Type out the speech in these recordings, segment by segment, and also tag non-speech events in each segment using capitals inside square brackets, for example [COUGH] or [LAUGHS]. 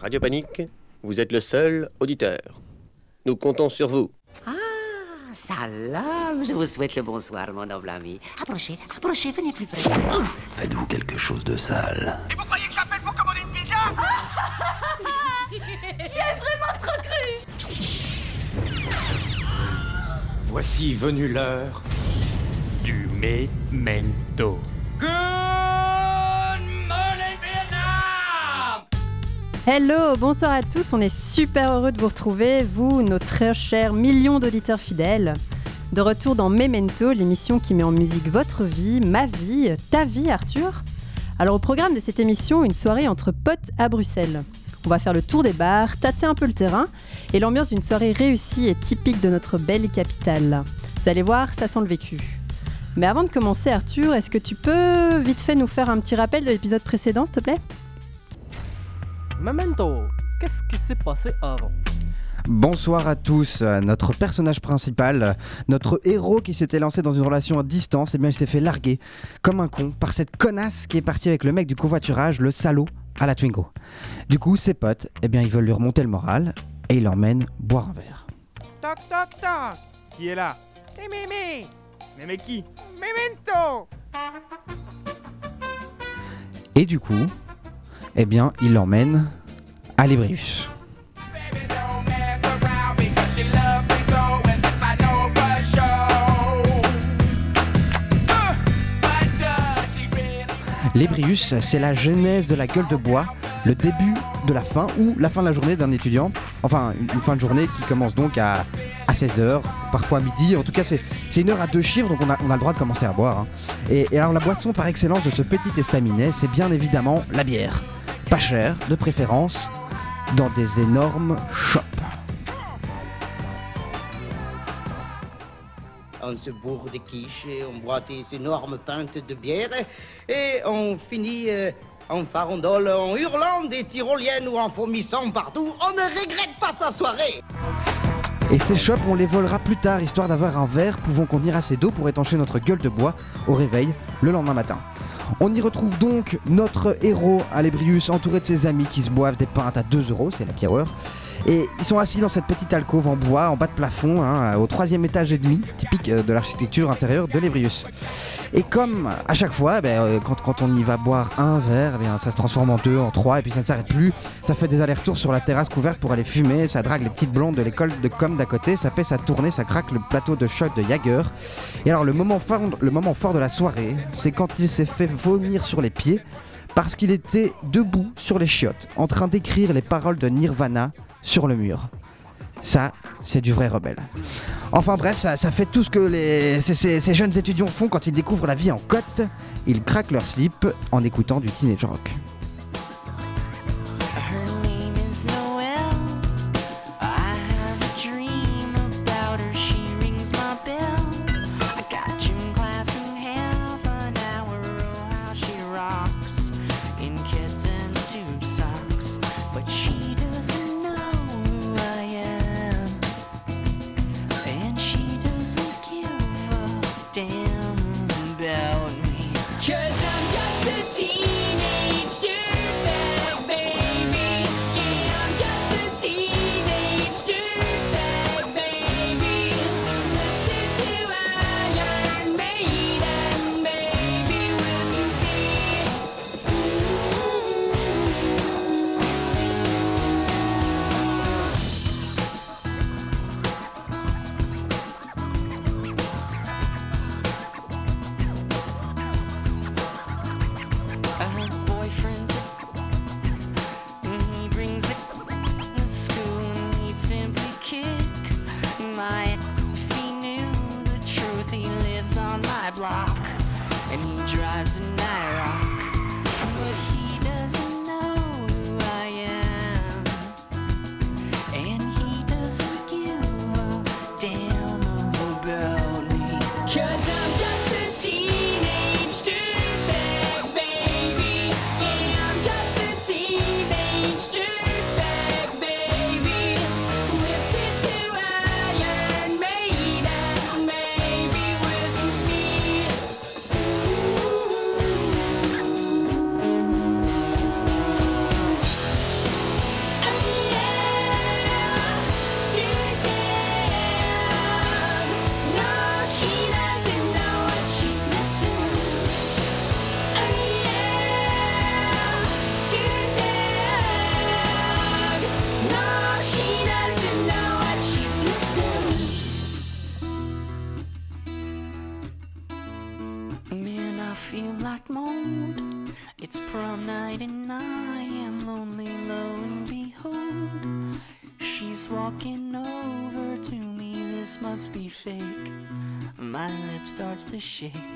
Radio Panique, vous êtes le seul auditeur. Nous comptons sur vous. Ah, salam, je vous souhaite le bonsoir, mon noble ami. Approchez, approchez, venez plus près. Faites-vous quelque chose de sale Et vous croyez que j'appelle pour commander une pizza? [LAUGHS] J'y ai vraiment trop cru Voici venue l'heure du memento. Good Hello, bonsoir à tous, on est super heureux de vous retrouver, vous, nos très chers millions d'auditeurs fidèles. De retour dans Memento, l'émission qui met en musique votre vie, ma vie, ta vie Arthur. Alors au programme de cette émission, une soirée entre potes à Bruxelles. On va faire le tour des bars, tâter un peu le terrain et l'ambiance d'une soirée réussie et typique de notre belle capitale. Vous allez voir, ça sent le vécu. Mais avant de commencer Arthur, est-ce que tu peux vite fait nous faire un petit rappel de l'épisode précédent s'il te plaît? Memento, qu'est-ce qui s'est passé avant? Bonsoir à tous. Notre personnage principal, notre héros qui s'était lancé dans une relation à distance, et bien il s'est fait larguer comme un con par cette connasse qui est partie avec le mec du covoiturage, le salaud, à la Twingo. Du coup, ses potes, eh bien ils veulent lui remonter le moral et ils l'emmènent boire un verre. Toc toc toc Qui est là? C'est Mémé Mémé qui? Memento Et du coup, eh bien il l'emmène à l'Ebrius. L'Ebrius, c'est la genèse de la gueule de bois, le début de la fin ou la fin de la journée d'un étudiant. Enfin, une, fin de journée qui commence donc à, à 16h, parfois à midi. En tout cas, c'est une heure à deux chiffres, donc on a, le droit de commencer à boire. hein. Et alors, la boisson par excellence de ce petit estaminet, c'est bien évidemment la bière. Pas chère, de préférence, dans des énormes shops. On se bourre de quiche, et on boit des énormes pintes de bière et on finit euh, en farandole, en hurlant des tyroliennes ou en vomissant partout. On ne regrette pas sa soirée. Et ces shops, on les volera plus tard, histoire d'avoir un verre pouvant contenir assez d'eau pour étancher notre gueule de bois au réveil le lendemain matin. On y retrouve donc notre héros Alébrius entouré de ses amis qui se boivent des pintes à 2 euros, c'est la pire heure. Et ils sont assis dans cette petite alcôve en bois, en bas de plafond, hein, au troisième étage et demi, typique euh, de l'architecture intérieure de l'Ébrius. Et comme à chaque fois, ben, euh, quand, quand on y va boire un verre, eh ça se transforme en deux, en trois, et puis ça ne s'arrête plus. Ça fait des allers-retours sur la terrasse couverte pour aller fumer, ça drague les petites blondes de l'école de com d'à côté, ça pèse à tourner, ça craque le plateau de choc de Jagger. Et alors le moment fort, le moment fort de la soirée, c'est quand il s'est fait vomir sur les pieds parce qu'il était debout sur les chiottes, en train d'écrire les paroles de Nirvana sur le mur. Ça, c'est du vrai rebelle. Enfin bref, ça, fait tout ce que les, ces jeunes étudiants font quand ils découvrent la vie en côte. Ils craquent leur slip en écoutant du teenage rock. Shake.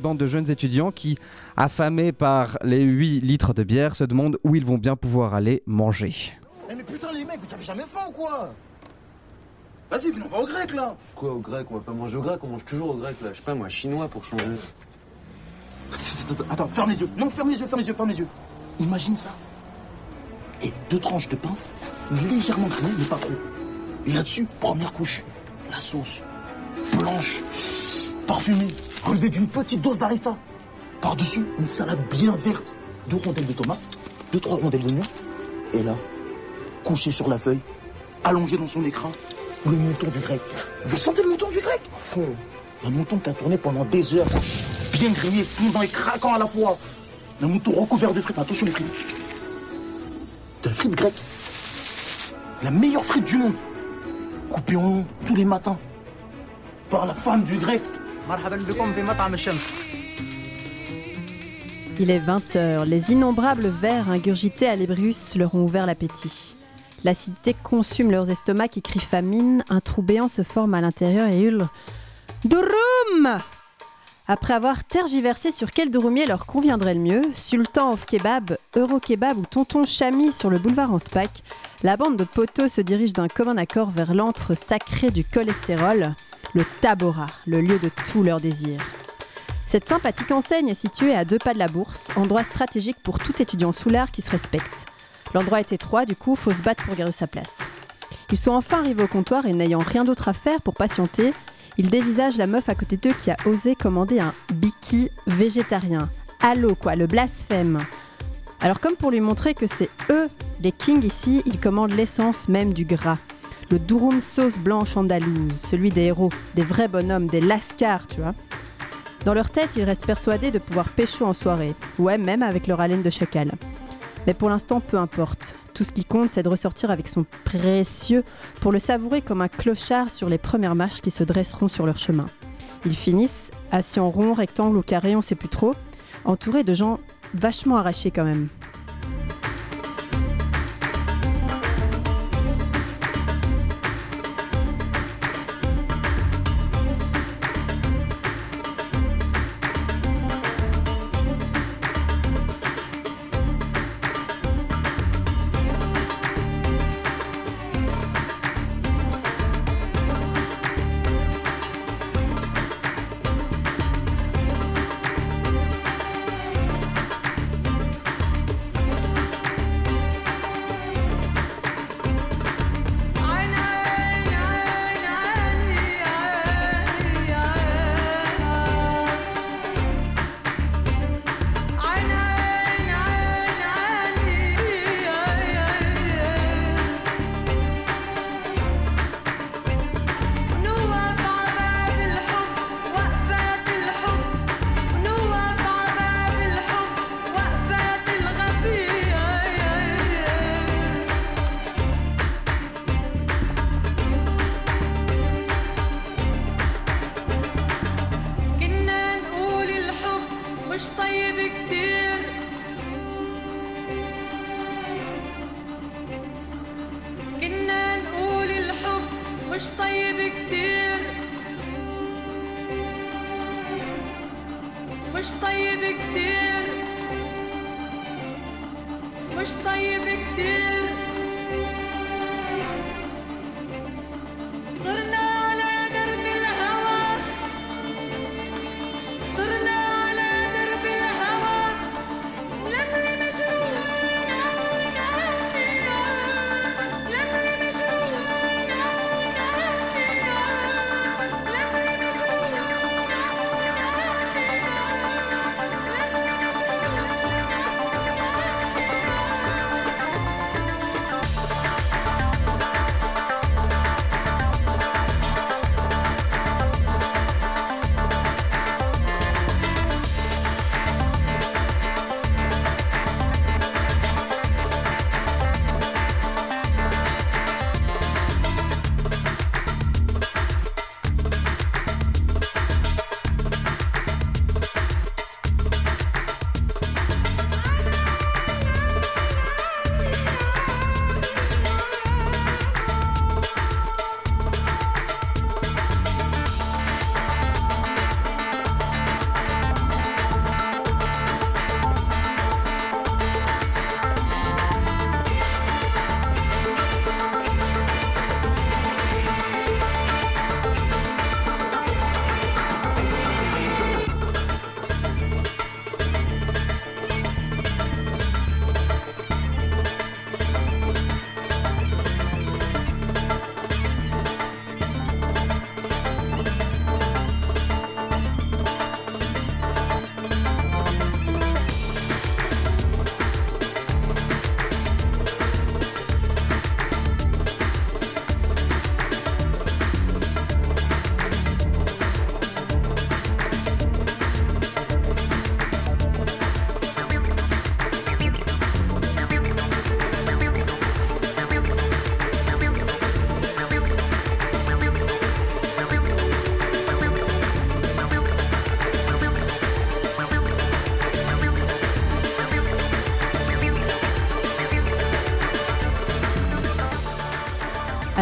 Bande de jeunes étudiants qui, affamés par les 8 litres de bière, se demandent où ils vont bien pouvoir aller manger. Eh mais putain les mecs, vous avez jamais faim ou quoi? Vas-y, venez, on va au grec là Quoi au grec? On va pas manger au grec, on mange toujours au grec là. Je sais pas moi, chinois pour changer. Attends, Attends, ferme les yeux. Non, ferme les yeux, ferme les yeux, ferme les yeux. Imagine ça. Et deux tranches de pain, légèrement grillées, mais pas trop. Et là-dessus, première couche, la sauce. Blanche, parfumée, relevée d'une petite dose d'harissa. Par-dessus, une salade bien verte. Deux rondelles de tomates, deux, trois rondelles d'oignons. Et là, couché sur la feuille, allongé dans son écran, le mouton du grec. Vous sentez le mouton du grec? Fond. Un mouton qui a tourné pendant des heures, bien grillé, fondant et craquant à la fois. Un mouton recouvert de frites. Attention les frites. De la frite grecque. La meilleure frite du monde. Coupée en long tous les matins. Par la femme du grec. Il est 20h. Les innombrables vers ingurgités à l'Ébrius leur ont ouvert l'appétit. L'acidité consume leurs estomacs qui crient famine. Un trou béant se forme à l'intérieur et hurle Durum Après avoir tergiversé sur quel durumier leur conviendrait le mieux, Sultan of Kebab, Euro Kebab ou Tonton Chami sur le boulevard en Spac, la bande de poteaux se dirige d'un commun accord vers l'antre sacré du cholestérol, le Tabora, le lieu de tous leurs désirs. Cette sympathique enseigne est située à deux pas de la bourse, endroit stratégique pour tout étudiant soulard qui se respecte. L'endroit est étroit, du coup, faut se battre pour garder sa place. Ils sont enfin arrivés au comptoir et n'ayant rien d'autre à faire pour patienter, ils dévisagent la meuf à côté d'eux qui a osé commander un biki végétarien. Allô quoi, le blasphème Alors comme pour lui montrer que c'est eux les kings ici, ils commandent l'essence même du gras. Le durum sauce blanche andalouse, celui des héros, des vrais bonhommes, des lascars, tu vois. Dans leur tête, ils restent persuadés de pouvoir pécho en soirée, ouais, même avec leur haleine de chacal. Mais pour l'instant, peu importe. Tout ce qui compte, c'est de ressortir avec son précieux pour le savourer comme un clochard sur les premières marches qui se dresseront sur leur chemin. Ils finissent, assis en rond, rectangle ou carré, on sait plus trop, entourés de gens vachement arrachés quand même.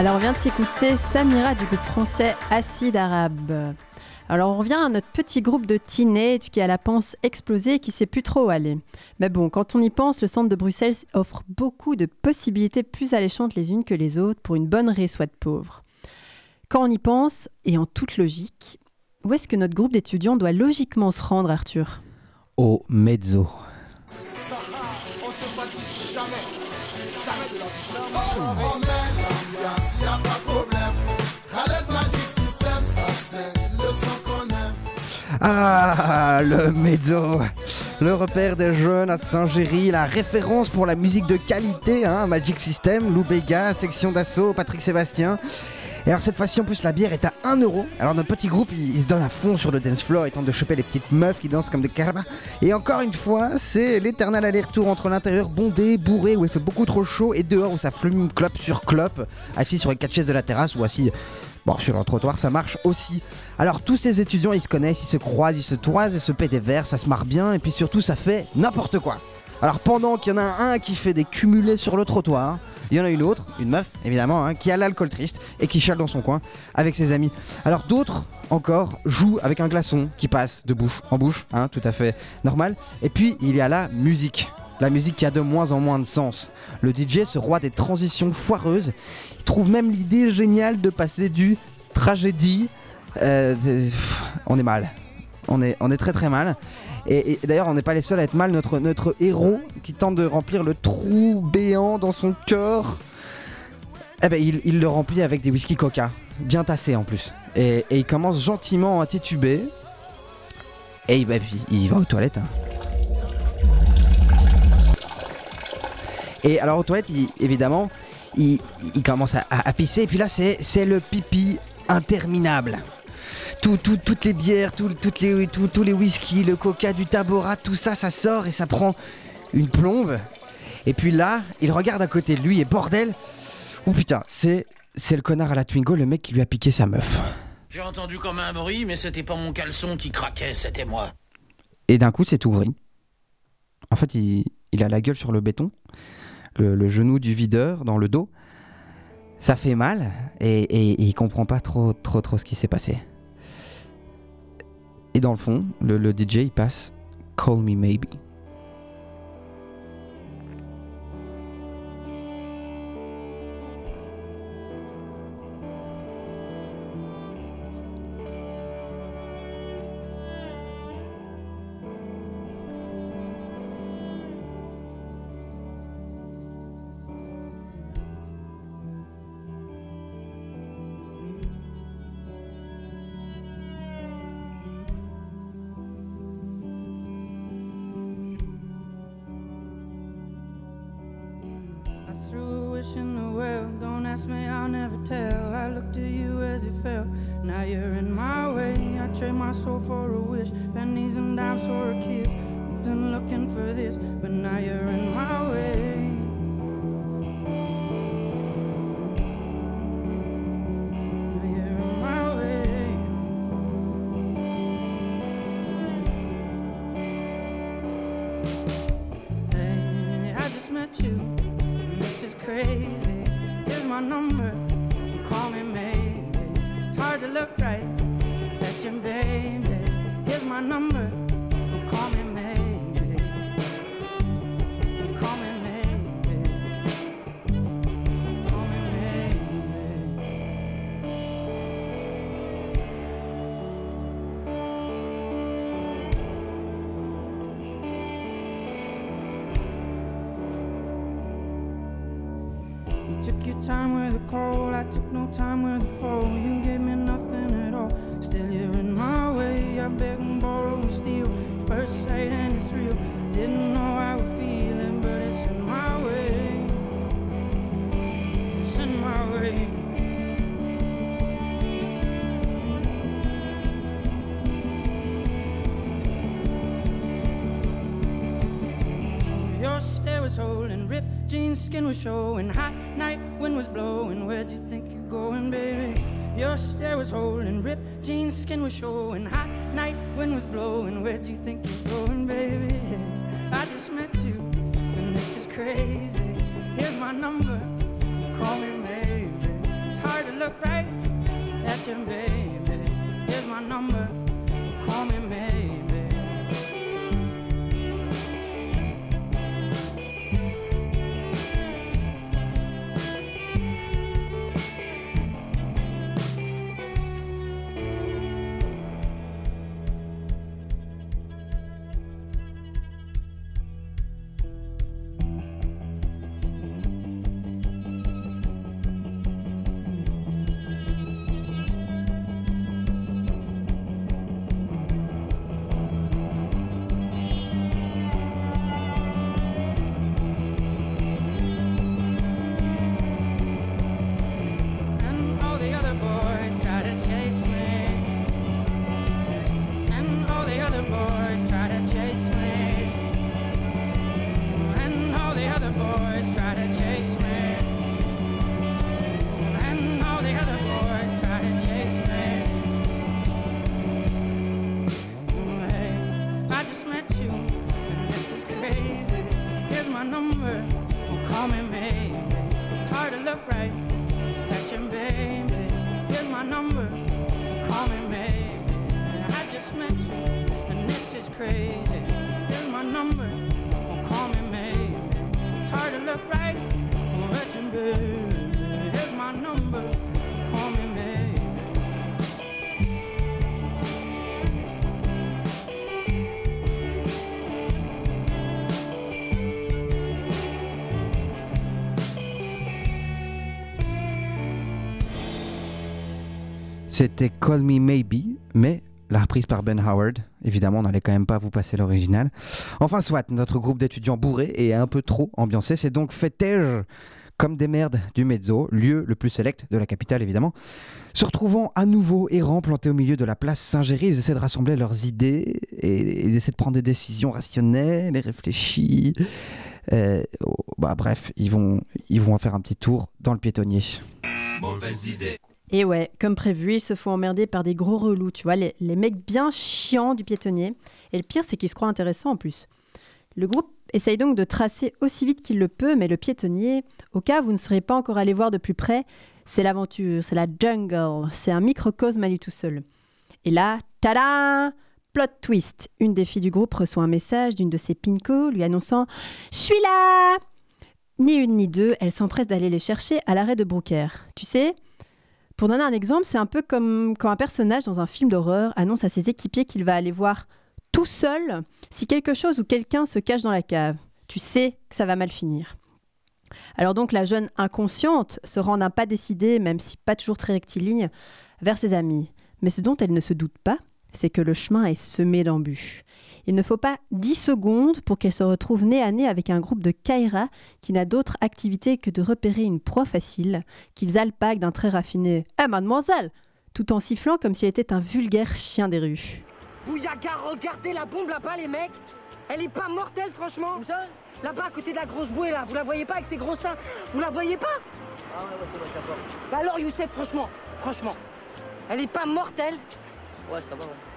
Alors on vient de s'écouter Samira du groupe français Acide Arabe. Alors on revient à notre petit groupe de teenage qui a la panse explosée et qui sait plus trop où aller. Mais bon, quand on y pense, le centre de Bruxelles offre beaucoup de possibilités plus alléchantes les unes que les autres pour une bonne réussite de pauvres. Quand on y pense, et en toute logique, où est-ce que notre groupe d'étudiants doit logiquement se rendre, Arthur? Au mezzo. On se fatigue jamais, jamais de la vie. On remet Ah, le mezzo Le repère des jeunes à Saint-Géry, la référence pour la musique de qualité, hein, Magic System, Lou Béga, Section d'Assaut, Patrick Sébastien. Et alors cette fois-ci en plus la bière est à 1 euro. Alors notre petit groupe il, se donne à fond sur le dance floor et tente de choper les petites meufs qui dansent comme des carabas. Et encore une fois, c'est l'éternel aller-retour entre l'intérieur bondé, bourré où il fait beaucoup trop chaud et dehors où ça flume clope sur clope, assis sur les quatre chaises de la terrasse ou assis Bon, sur un trottoir, ça marche aussi. Alors, tous ces étudiants, ils se connaissent, ils se croisent, ils se toisent et se paient des verres, ça se marre bien, et puis surtout, ça fait n'importe quoi. Alors, pendant qu'il y en a un qui fait des cumulés sur le trottoir, il y en a une autre, une meuf, évidemment, hein, qui a l'alcool triste et qui chale dans son coin avec ses amis. Alors, d'autres encore jouent avec un glaçon qui passe de bouche en bouche, hein, tout à fait normal. Et puis, il y a la musique. La musique qui a de moins en moins de sens. Le DJ, ce roi des transitions foireuses, trouve même l'idée géniale de passer du tragédie. euh, on est mal. On est, on est très très mal. Et, d'ailleurs, on n'est pas les seuls à être mal. Notre, notre héros qui tente de remplir le trou béant dans son cœur, eh ben, il, le remplit avec des whisky coca, bien tassés en plus. Et, il commence gentiment à tituber. Et il, bah, va aux toilettes. Et alors aux toilettes, il- évidemment, il, il commence à, à- à pisser. Et puis là, c'est le pipi interminable. Tout- tout- toutes les bières, tout- toutes les, tout- tous les whisky, le coca, du taborat, tout ça, ça sort et ça prend une plombe. Et puis là, il regarde à côté de lui et bordel, oh putain, c'est c'est le connard à la Twingo, le mec qui lui a piqué sa meuf. J'ai entendu comme un bruit, mais c'était pas mon caleçon qui craquait, c'était moi. Et d'un coup, c'est ouvri. En fait, il, il a la gueule sur le béton, le, genou du videur dans le dos. Ça fait mal et, il comprend pas trop, trop, trop ce qui s'est passé. Et dans le fond, le, le DJ il passe Call Me Maybe. Took your time with the cold, I took no time with the fall. You gave me nothing at all. Still you're in my way. I beg and borrow and steal. First sight and it's real. Didn't know I was feeling, but it's in my way. It's in my way. Your stare was holding, ripped jeans, skin was showing. Hot night, wind was blowing. Where'd you think you're going, baby? Your stare was holding, ripped jeans, skin was showing. Hot night, wind was blowing. Where'd you think you're going, baby? I just met you, and this is crazy. Here's my number, call me maybe. It's hard to look right at you, baby. Here's my number, call me maybe. C'était Call Me Maybe, mais la reprise par Ben Howard. Évidemment, on n'allait quand même pas vous passer l'original. Enfin, soit, notre groupe d'étudiants bourrés et un peu trop ambiancé, c'est donc Fetège, comme des merdes du Mezzo, lieu le plus sélect de la capitale évidemment. Se retrouvant à nouveau errants plantés au milieu de la place Saint-Géry, ils essaient de rassembler leurs idées et ils essaient de prendre des décisions rationnelles et réfléchies. Euh, oh, bah, bref, ils vont, ils vont faire un petit tour dans le piétonnier. Mauvaise idée. Et ouais, comme prévu, ils se font emmerder par des gros relous, tu vois, les, les mecs bien chiants du piétonnier. Et le pire, c'est qu'ils se croient intéressants en plus. Le groupe essaye donc de tracer aussi vite qu'il le peut, mais le piétonnier, au cas où vous ne serez pas encore allé voir de plus près, c'est l'aventure, c'est la jungle, c'est un microcosme à lui tout seul. Et là, tada Plot twist Une des filles du groupe reçoit un message d'une de ses pincos lui annonçant Je suis là Ni une ni deux, elle s'empresse d'aller les chercher à l'arrêt de Brooker. Tu sais, pour donner un exemple, c'est un peu comme quand un personnage dans un film d'horreur annonce à ses équipiers qu'il va aller voir tout seul si quelque chose ou quelqu'un se cache dans la cave. Tu sais que ça va mal finir. Alors donc la jeune inconsciente se rend d'un pas décidé, même si pas toujours très rectiligne, vers ses amis. Mais ce dont elle ne se doute pas, c'est que le chemin est semé d'embûches. Il ne faut pas 10 secondes pour qu'elle se retrouve nez à nez avec un groupe de Kaira qui n'a d'autre activité que de repérer une proie facile, qu'ils alpaguent d'un trait raffiné. Eh mademoiselle tout en sifflant comme s'il était un vulgaire chien des rues. Bouyaga, regardez la bombe là-bas, les mecs Elle est pas mortelle, franchement Où ça? Là-bas, à côté de la grosse bouée, là. Vous la voyez pas avec ses gros seins? Vous la voyez pas? Ah ouais, ouais, c'est vrai, d'accord. Bah alors, Youssef, franchement, franchement. Elle est pas mortelle Ouais, ça va, ouais.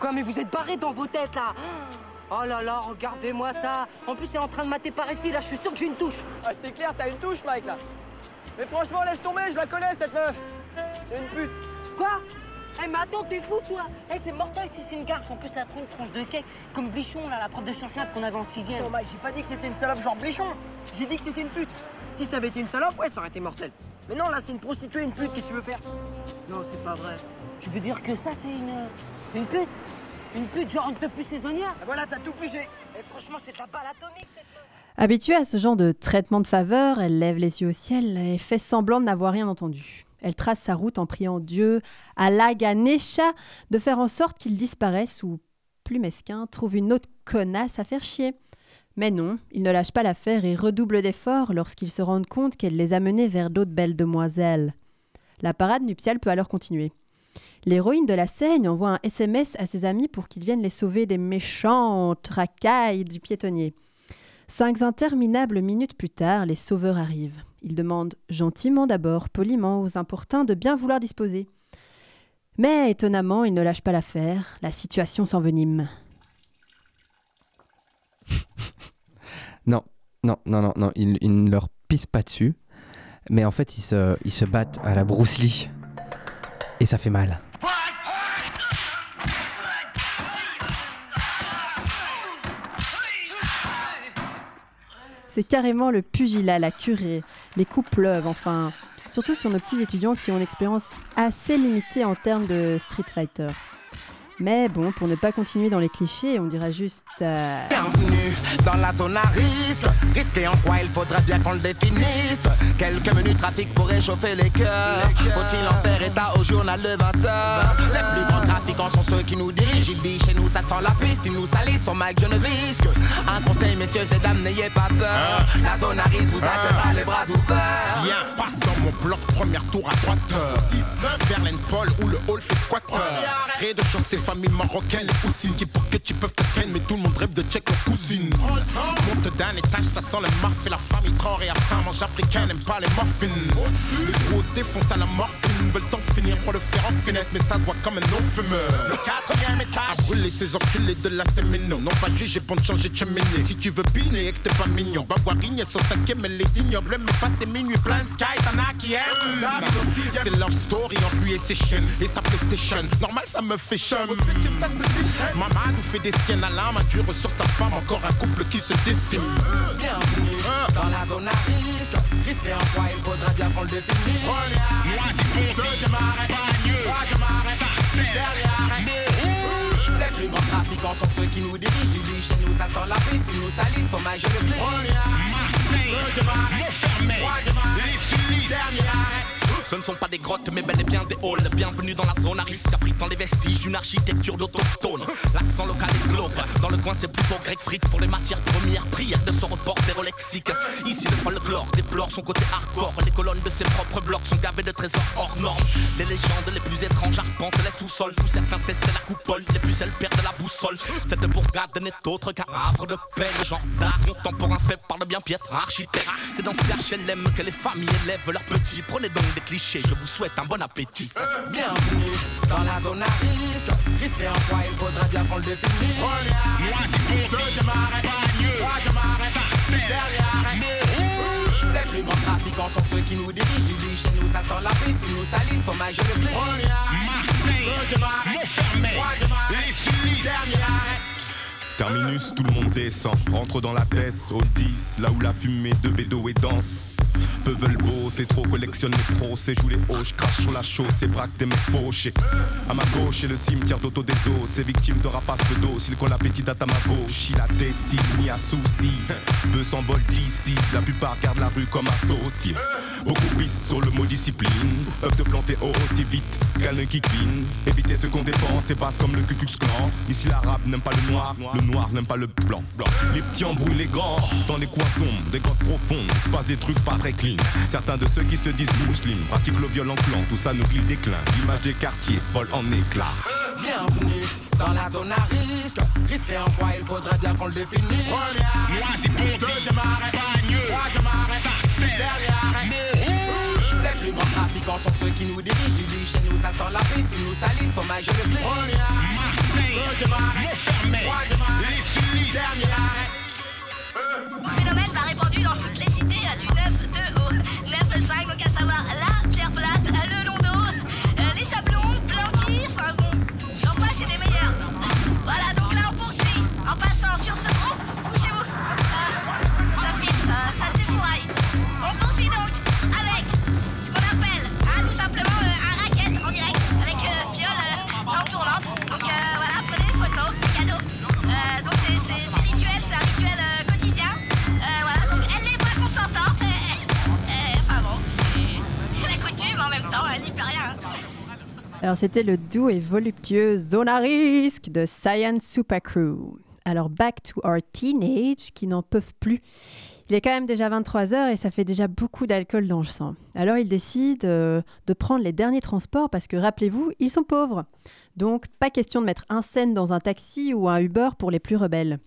Quoi, mais vous êtes barrés dans vos têtes, là Oh là là, regardez-moi ça En plus, elle est en train de mater par ici, là, je suis sûr que j'ai une touche Ah, c'est clair, t'as une touche, Mike, là. Mais franchement, laisse tomber, je la connais, cette meuf. C'est une pute. Quoi? Eh mais attends, t'es fou toi Eh c'est mortel si c'est une garce, en plus elle a trop une tronche de cake, comme Blichon là, la prof de sciences nat qu'on avait en sixième. Non, Mike, j'ai pas dit que c'était une salope genre Blichon. J'ai dit que c'était une pute. Si ça avait été une salope, ouais, ça aurait été mortel. Mais non, là, c'est une prostituée, une pute, qu'est-ce que tu veux faire? Non, c'est pas vrai. Tu veux dire que ça c'est une. Une pute Une pute genre une plus saisonnière Ah, Voilà, t'as tout pigé. Et franchement c'est de la balle atomique cette meuf. Habituée à ce genre de traitement de faveur, elle lève les yeux au ciel et fait semblant de n'avoir rien entendu. Elle trace sa route en priant Dieu, à Ganesha, de faire en sorte qu'il disparaisse ou, plus mesquin, trouve une autre connasse à faire chier. Mais non, il ne lâche pas l'affaire et redouble d'efforts lorsqu'ils se rendent compte qu'elle les a menés vers d'autres belles demoiselles. La parade nuptiale peut alors continuer. L'héroïne de la Seigne envoie un SMS à ses amis pour qu'ils viennent les sauver des méchantes racailles du piétonnier. Cinq interminables minutes plus tard, les sauveurs arrivent. Ils demandent gentiment d'abord, poliment aux importuns de bien vouloir disposer. Mais étonnamment, ils ne lâchent pas l'affaire. La situation s'envenime. [LAUGHS] Non, non, non, non, non, ils, ne leur pissent pas dessus. Mais en fait, ils se, ils battent à la Bruce Lee. Et ça fait mal. C'est carrément le pugilat, la curée. Les coups pleuvent, enfin. Surtout sur nos petits étudiants qui ont une expérience assez limitée en termes de Street Fighter. Mais bon, pour ne pas continuer dans les clichés, on dira juste. euh, Bienvenue dans la zone à en quoi il bien qu'on le définisse. Quelques trafic pour réchauffer les cœurs. Faut-il en faire état au journal de 20h Les plus grands trafiquants sont ceux qui nous dirigent. Ils disent chez nous ça sent la piste. Ils nous salissent au Mike, je ne risque. Un conseil, messieurs, c'est dames, n'ayez pas peur. La zone risque vous accueillera les bras ouverts. Viens, passe dans mon bloc, première tour à droite. 19, Verlaine Paul où le hall fait squatter. Rez-de-chaussée, famille marocaine, les poussines qui pour que tu peuvent te ken, mais tout le monde rêve de check leur cousine. Monte d'un étage, ça sent le marf et la famille trore et à faim mange africaine, aime pas les muffins. Les grosses défoncent à la morphine, veulent t'en finir pour le faire en finesse, mais ça se voit comme un non-fumeur. Le quatrième étage, à brûler ces enculés de la séméno. Non pas jugé bon de changer de cheminée. Si tu veux biner et que t'es pas mignon, bah guarigner sur cinquième, elle est ignoble, mais pas c'est minuit, plein de sky, t'en as qui aiment. C'est leur story en lui et ses chaînes, et sa PlayStation. Normal, ça me fait chum. Maman nous fait des siennes à l'âme, dure sur sa femme, encore un couple qui se décime. Bienvenue dans la zone à risque. Risqué en quoi il faudrait bien qu'on le définisse. Deuxième arrêt, troisième arrêt, dernier arrêt. Les plus grands trafiquants sont ceux qui nous dirigent. Ils chez nous ça sent la piste, ils nous salissent, je le glisse. Deuxième arrêt, troisième arrêt, dernier arrêt. Ce ne sont pas des grottes, mais bel et bien des halls. Bienvenue dans la zone à risque, abritant les vestiges d'une architecture d'autochtone. L'accent local est glauque. Dans le coin, c'est plutôt grec frites pour les matières premières. Prière de se reporter au lexique. Ici, le folklore déplore son côté hardcore. Les colonnes de ses propres blocs sont gavées de trésors hors normes. Les légendes les plus étranges arpentent les sous-sols. Où certains testaient la coupole, les pucelles perdent la boussole. Cette bourgade n'est autre qu'un havre de paix. Le genre d'art contemporain fait par le bien piètre architecte. C'est dans ces HLM que les familles élèvent leurs petits. Prenez donc des clichés clichés. Je vous souhaite un bon appétit. Bienvenue dans la zone à risque. Risqué en quoi il faudrait bien qu'on le définisse. Première, deuxième arrêt, troisième arrêt, dernier arrêt. Les plus grands trafiquants sont ceux qui nous dirigent. Ils disent chez nous ça sent la piste, ils nous salissent, je le glisse. Deuxième arrêt, troisième arrêt, dernier arrêt. Terminus, tout le monde descend, rentre dans la tête, au 10, là où la fumée de bédo est dense. Peu veulent beau, c'est trop, collectionne les pros, c'est joue les hauts, crache sur la chausse, c'est braque des mecs fauchés. À ma gauche, c'est le cimetière d'auto des os, c'est victime de rapace de dos, s'il qu'on l'appétit à ma gauche, il a décide, ni à souci. [LAUGHS] Peu s'envolent d'ici, la plupart gardent la rue comme associés. Beaucoup pissent sur le mot discipline, peuvent te planter aussi vite qu'un qui clean. Éviter ce qu'on dépense, c'est basse comme le Ku Klux Klan. Ici l'arabe n'aime pas le noir, le noir n'aime pas le blanc. Les petits embrouillent les grands, dans les coins sombres, des grottes profondes, il se passe des trucs pas très clean. Certains de ceux qui se disent musulmans pratiquent le viol en clan, tout ça nourrit le déclin. L'image des quartiers vole en éclats. Bienvenue dans la zone à risque. Risqué en quoi il faudrait bien qu'on le définisse. Première, deuxième arrêt, troisième arrêt, dernier arrêt. Les plus grands trafiquants sont ceux qui nous dirigent. Ils disent chez nous ça sent la piste, ils nous salissent, au mail je le glisse. Première, deuxième arrêt, troisième arrêt, Alors c'était le doux et voluptueux Zone à de Science Super Crew. Alors back to our teenage qui n'en peuvent plus. Il est quand même déjà 23h et ça fait déjà beaucoup d'alcool dans le sang. Alors ils décident euh, de prendre les derniers transports parce que rappelez-vous, ils sont pauvres. Donc pas question de mettre un scène dans un taxi ou un Uber pour les plus rebelles.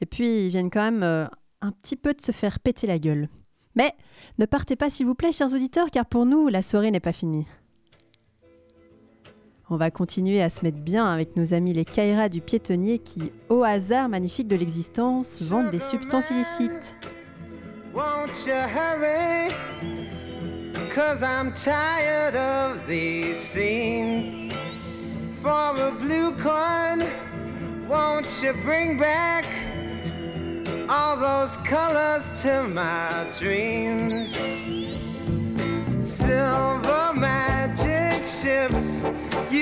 Et puis ils viennent quand même euh, un petit peu de se faire péter la gueule. Mais ne partez pas s'il vous plaît chers auditeurs car pour nous la soirée n'est pas finie. On va continuer à se mettre bien avec nos amis les Kaira du piétonnier qui, au hasard magnifique de l'existence, vendent des substances illicites. Won't you bring back all those colors to my dreams?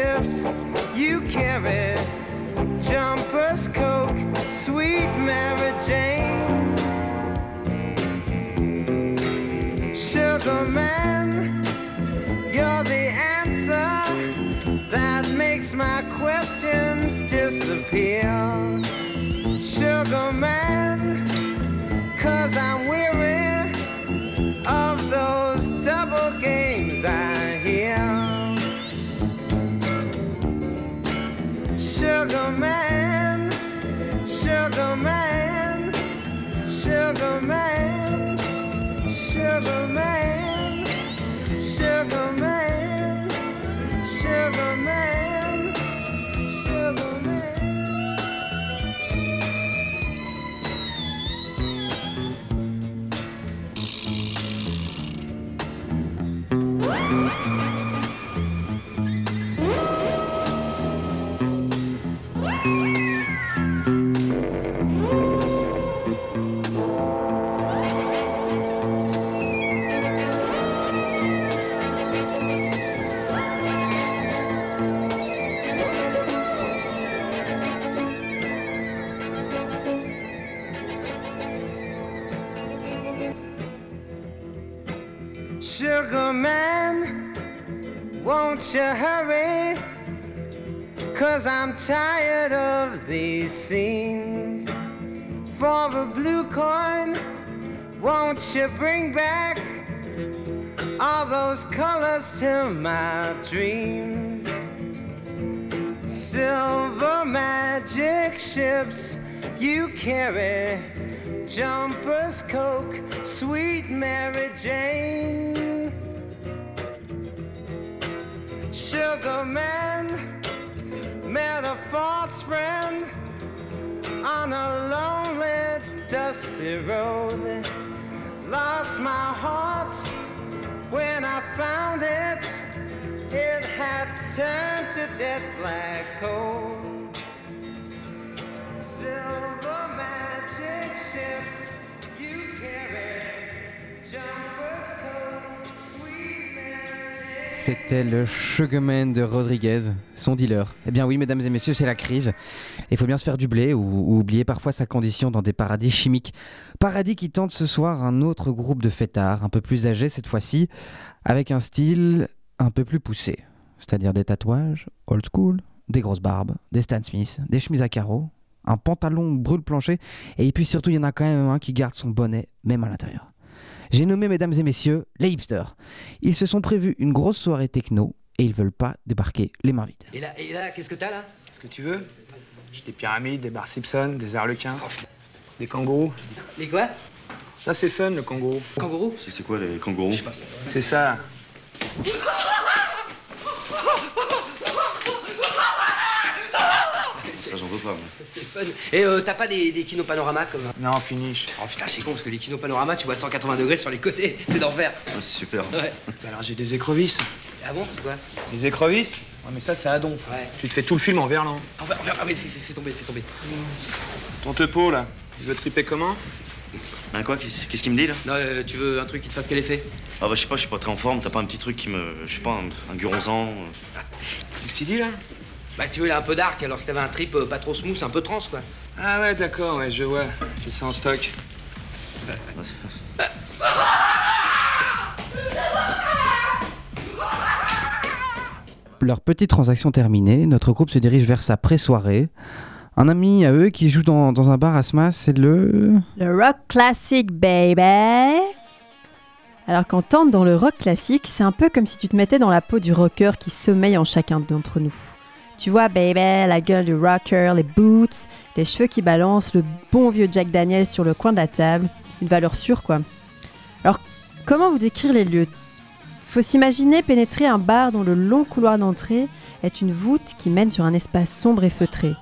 magic ships you carry, jumpers, coke, sweet Mary Jane. Sugar man, you're the answer that makes my questions disappear. Sugar man, cause I'm sugar man, sugar man, sugar man, sugar man, sugar man, sugar man, sugar man. You bring back all those colors to my dreams? Silver magic ships you carry, jumpers, coke, sweet Mary Jane. Sugar man met a false friend on a lonely, dusty road. Lost my heart when I found it. It had turned to dead black coal. C'était le Sugarman de Rodriguez, son dealer. Eh bien oui, mesdames et messieurs, c'est la crise. Il faut bien se faire du blé ou, ou oublier parfois sa condition dans des paradis chimiques. Paradis qui tente ce soir un autre groupe de fêtards, un peu plus âgés cette fois-ci, avec un style un peu plus poussé. C'est-à-dire des tatouages, old school, des grosses barbes, des Stan Smith, des chemises à carreaux, un pantalon brûle-plancher, et puis surtout il y en a quand même un qui garde son bonnet, même à l'intérieur. J'ai nommé, mesdames et messieurs, les hipsters. Ils se sont prévus une grosse soirée techno et ils veulent pas débarquer les mains vides. Et là, et là qu'est-ce que t'as là? Ce que tu veux? J'ai des pyramides, des Bar Simpson, des arlequins, des kangourous. Les quoi? Ça, c'est fun, le kangourou. Kangourou? C'est quoi les kangourous? C'est ça. [LAUGHS] Ça, j'en veux pas. C'est fun. Et euh, t'as pas des, des kinopanoramas comme. Non, finish. Oh putain, c'est con parce que les kinopanoramas, tu vois 180 degrés sur les côtés, [LAUGHS] c'est d'enfer. Ah, c'est super. Ouais. Bah alors, j'ai des écrevisses. Ah bon, c'est quoi? Des écrevisses? Ouais, mais ça, c'est à donf. Ouais. Tu te fais tout le film en verlan. Enfin, enfin, ah oui, fais, fais- fais tomber, fais tomber. Ton tepo, là, il veut triper comment? Ben quoi Qu'est-ce qu'est-ce qu'il me dit là? Non, euh, tu veux un truc qui te fasse quel effet? Ah bah je sais pas, je suis pas très en forme. T'as pas un petit truc qui me, je sais pas, un, un guronzan euh. Qu'est-ce qu'il dit, là? Bah, si il est un peu dark, alors si t'avais un trip euh, pas trop smooth, un peu trans, quoi. Ah ouais, d'accord, ouais, je vois. J'ai ça en stock. Leur petite transaction terminée, notre groupe se dirige vers sa pré-soirée. Un ami à eux qui joue dans, dans un bar à Smas, c'est le... Le rock classique, baby. Alors quand t'entres dans le rock classique, c'est un peu comme si tu te mettais dans la peau du rocker qui sommeille en chacun d'entre nous. Tu vois, baby, la gueule du rocker, les boots, les cheveux qui balancent, le bon vieux Jack Daniel sur le coin de la table. Une valeur sûre, quoi. Alors, comment vous décrire les lieux? Faut s'imaginer pénétrer un bar dont le long couloir d'entrée est une voûte qui mène sur un espace sombre et feutré.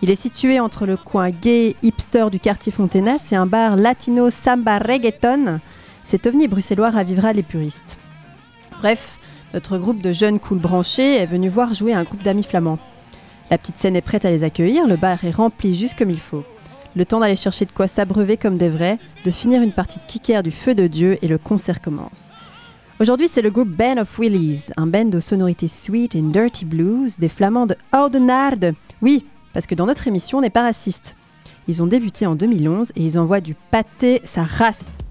Il est situé entre le coin gay hipster du quartier Fontenas et un bar latino samba reggaeton. Cet ovni bruxellois ravivera les puristes. Bref, notre groupe de jeunes cool branchés est venu voir jouer un groupe d'amis flamands. La petite scène est prête à les accueillir, le bar est rempli juste comme il faut. Le temps d'aller chercher de quoi s'abreuver comme des vrais, de finir une partie de kicker du feu de Dieu et le concert commence. Aujourd'hui, c'est le groupe Band of Willies, un band aux sonorités sweet and dirty blues, des flamands de Oudenaarde. Oui, parce que dans notre émission, on n'est pas raciste. Ils ont débuté en 2011 et ils envoient du pâté sa race.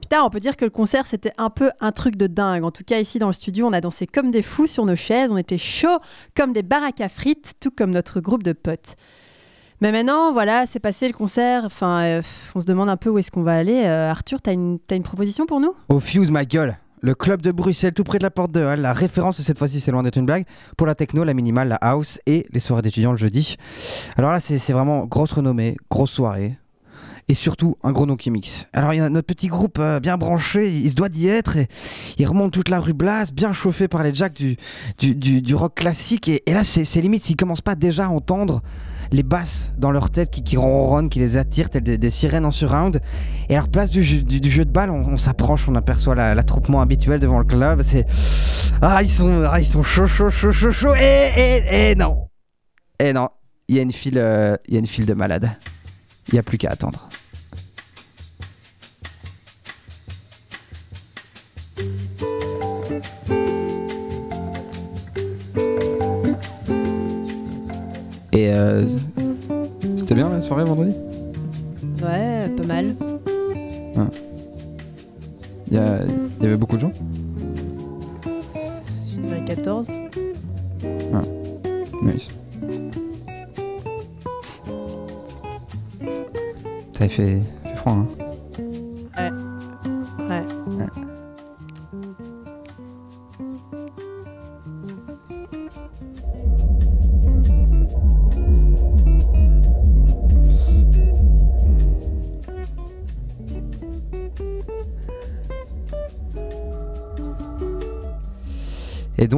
Putain, on peut dire que le concert c'était un peu un truc de dingue. En tout cas, ici dans le studio, on a dansé comme des fous sur nos chaises, on était chauds comme des baraques à frites, tout comme notre groupe de potes. Mais maintenant, voilà, c'est passé le concert. Enfin, euh, on se demande un peu où est-ce qu'on va aller. Euh, Arthur, t'as une, t'as une proposition pour nous? Au Fuse, ma gueule le club de Bruxelles, tout près de la porte de Halle, la référence, et cette fois-ci c'est loin d'être une blague, pour la techno, la minimale, la house et les soirées d'étudiants le jeudi. Alors là, c'est c'est vraiment grosse renommée, grosse soirée, et surtout un gros nom qui mixe. Alors il y a notre petit groupe euh, bien branché, il se doit d'y être, et il remonte toute la rue Blas, bien chauffé par les jacks du, du, du- rock classique, et, là c'est limite s'ils commencent pas déjà à entendre les basses dans leur tête qui, qui ronronnent, qui les attirent, telles des, sirènes en surround. Et à leur place du, jeu- de balle, on, s'approche, on aperçoit la- l'attroupement habituel devant le club. C'est ah ils sont ah, sont chauds chauds chauds chauds chauds et et et non et non il y a une file euh, il y a une file de malades. Il y a plus qu'à attendre. Et euh, c'était bien la soirée vendredi? Ouais, pas mal. Ouais. Il y, a- il y avait beaucoup de gens? Je dirais 14. Ah, nice. Ça fait, fait froid, hein?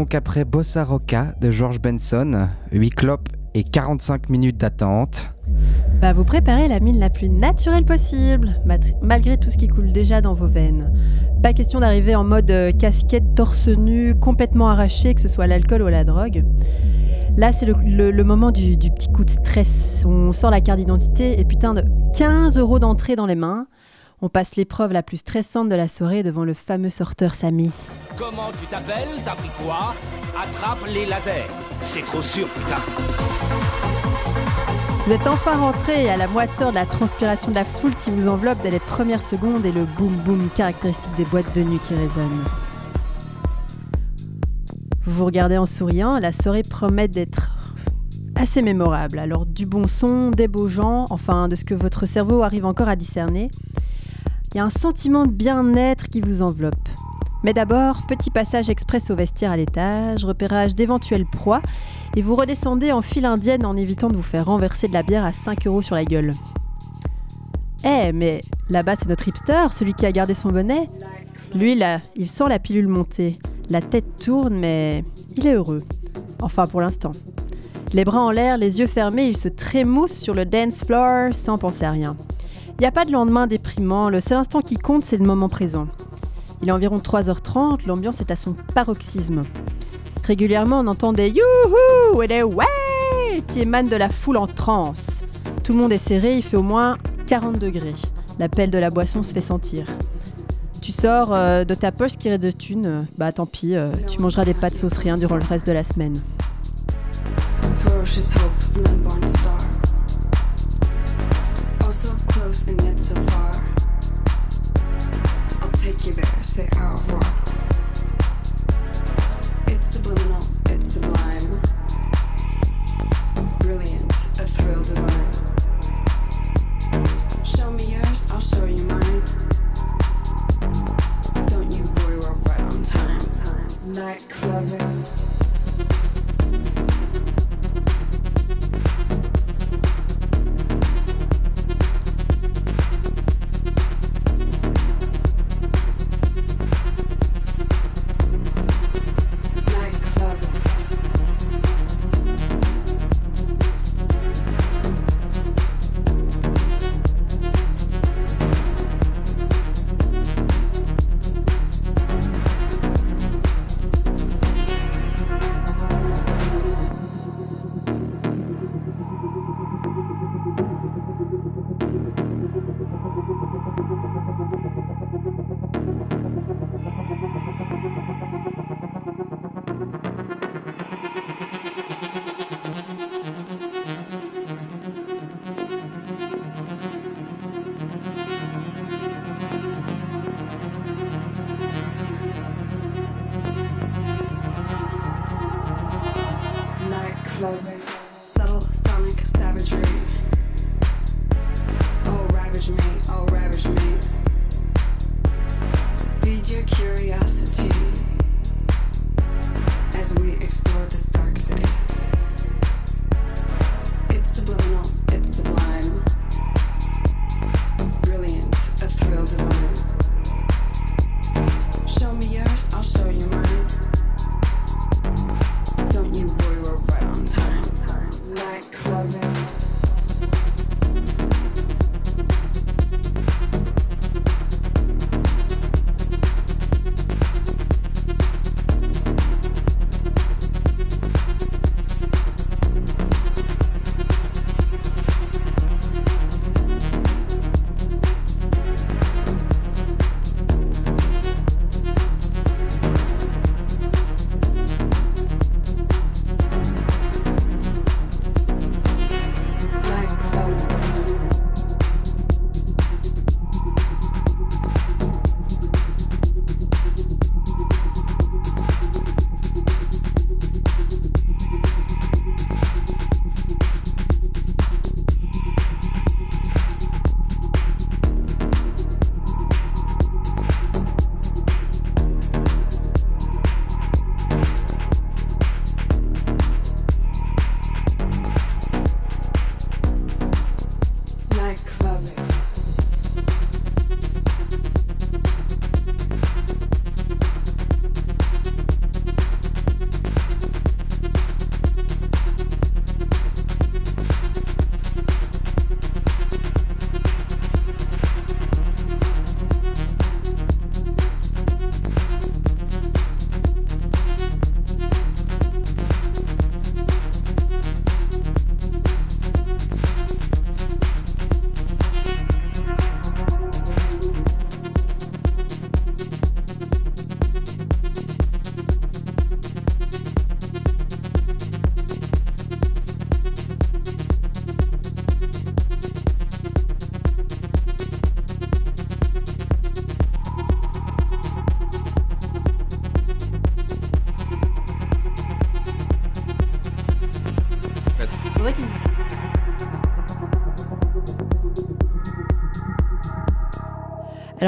Donc après Bossa Roca de George Benson, 8 clopes et 45 minutes d'attente. Bah, vous préparez la mine la plus naturelle possible, malgré tout ce qui coule déjà dans vos veines. Pas question d'arriver en mode euh, casquette, torse nu, complètement arraché, que ce soit l'alcool ou la drogue. Là, c'est le moment du, du petit coup de stress. On sort la carte d'identité et putain de 15 euros d'entrée dans les mains. On passe l'épreuve la plus stressante de la soirée devant le fameux sorteur Samy. Comment tu t'appelles T'as pris quoi? Attrape les lasers. C'est trop sûr, putain. Vous êtes enfin rentré à la moiteur de la transpiration de la foule qui vous enveloppe dès les premières secondes et le boum boum caractéristique des boîtes de nuit qui résonnent. Vous vous regardez en souriant, la soirée promet d'être assez mémorable. Alors du bon son, des beaux gens, enfin de ce que votre cerveau arrive encore à discerner. Il y a un sentiment de bien-être qui vous enveloppe. Mais d'abord, petit passage express au vestiaire à l'étage, repérage d'éventuelles proies, et vous redescendez en file indienne en évitant de vous faire renverser de la bière à 5 euros sur la gueule. Eh, mais là-bas c'est notre hipster, celui qui a gardé son bonnet. Lui là, il sent la pilule monter. La tête tourne, mais il est heureux. Enfin pour l'instant. Les bras en l'air, les yeux fermés, il se trémousse sur le dance floor sans penser à rien. Il n'y a pas de lendemain déprimant, le seul instant qui compte c'est le moment présent. Il est environ 3h30, l'ambiance est à son paroxysme. Régulièrement, on entend des youhou et des ouais qui émanent de la foule en transe. Tout le monde est serré, il fait au moins 40 degrés. L'appel de la boisson se fait sentir. Tu sors euh, de ta poche qui reste de thunes, bah tant pis, euh, tu mangeras des pâtes sauce rien durant le reste de la semaine. Oh, revoir. It's subliminal, it's sublime. Brilliant, a thrill divine. Show me yours, I'll show you mine. Don't you worry, we're right on time. Night clubbing.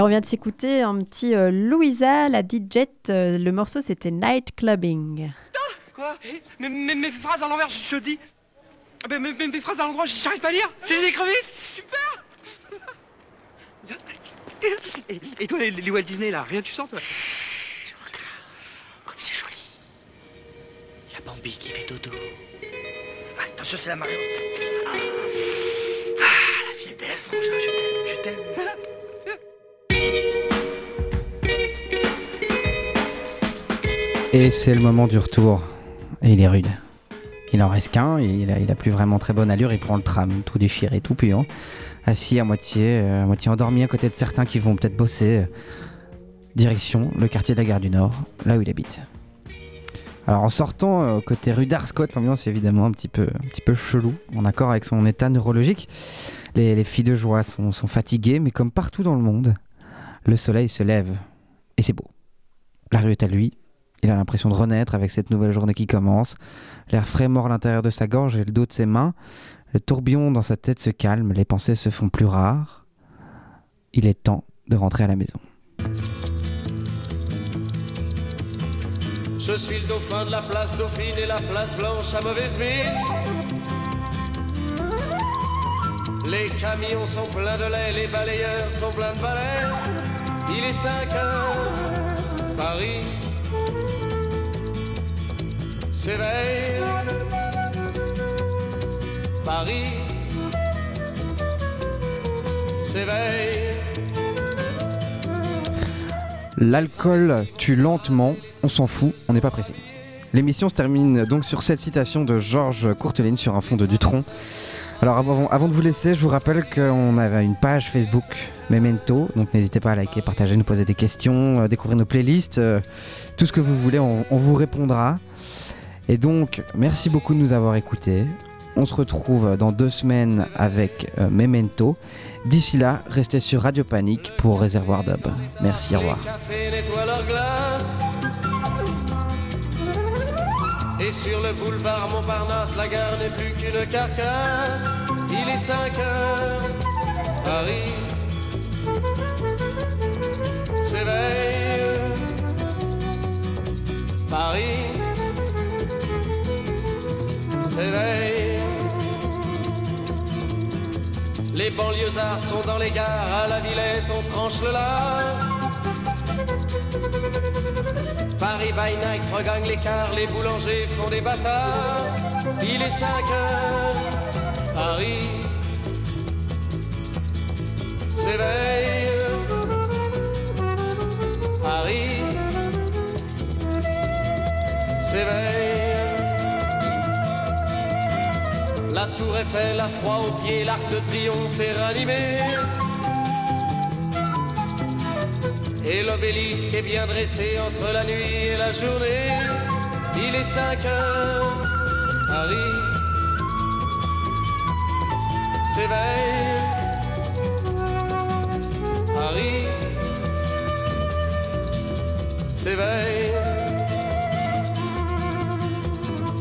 On vient de s'écouter un petit euh, Louisa, la DJ. euh, le morceau c'était Night Clubbing. Quoi? Mais, mais- mes phrases à l'envers, je, je dis. Mais, mais- mais mes phrases à l'endroit, j'arrive pas à lire. C'est les écrevisses, super et, et toi, les, les Walt Disney, là, rien tu sens, toi? Comme c'est joli. Il y a Bambi qui fait dodo. Ah, attention, c'est la mariotte. Et c'est le moment du retour. Et il est rude. Il en reste qu'un, il a, plus vraiment très bonne allure, il prend le tram, tout déchiré, tout puant. Assis à moitié, euh, à moitié endormi à côté de certains qui vont peut-être bosser. euh, Direction le quartier de la gare du Nord, là où il habite. Alors en sortant euh, côté rue d'Arscott, l'ambiance est évidemment un petit peu, chelou, en accord avec son état neurologique. Les, les filles de joie sont fatiguées, mais comme partout dans le monde, le soleil se lève. Et c'est beau. La rue est à lui. Il a l'impression de renaître avec cette nouvelle journée qui commence. L'air frais mord l'intérieur de sa gorge et le dos de ses mains. Le tourbillon dans sa tête se calme, les pensées se font plus rares. Il est temps de rentrer à la maison. Je suis le dauphin de la place Dauphine et la place Blanche à mauvaise mine. Les camions sont pleins de lait, les balayeurs sont pleins de balais. Il est 5 heures, Paris s'éveille. Paris s'éveille. L'alcool tue lentement, on s'en fout, on n'est pas pressé. L'émission se termine donc sur cette citation de Georges Courteline sur un fond de Dutronc. Alors avant, de vous laisser, je vous rappelle qu'on avait une page Facebook Memento, donc n'hésitez pas à liker, partager, nous poser des questions, euh, découvrir nos playlists, euh, tout ce que vous voulez, on vous répondra. Et donc, merci beaucoup de nous avoir écoutés. On se retrouve dans deux semaines avec euh, Memento. D'ici là, restez sur Radio Panique pour Réservoir Dub. Merci, au revoir. Et sur le boulevard Montparnasse, la gare n'est plus qu'une carcasse. Il est 5 heures, Paris s'éveille. Paris s'éveille. Les banlieusards sont dans les gares, à la Villette on tranche le lard. Paris by night regagne l'écart, les boulangers font des bâtards. Il est 5 heures, Paris s'éveille. Paris s'éveille. Tour Eiffel a froid aux pieds, l'arc de triomphe est ranimé. Et l'obélisque est bien dressé entre la nuit et la journée. Il est 5 heures, Paris s'éveille. Paris s'éveille.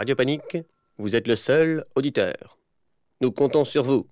Radio Panique, vous êtes le seul auditeur. Nous comptons sur vous.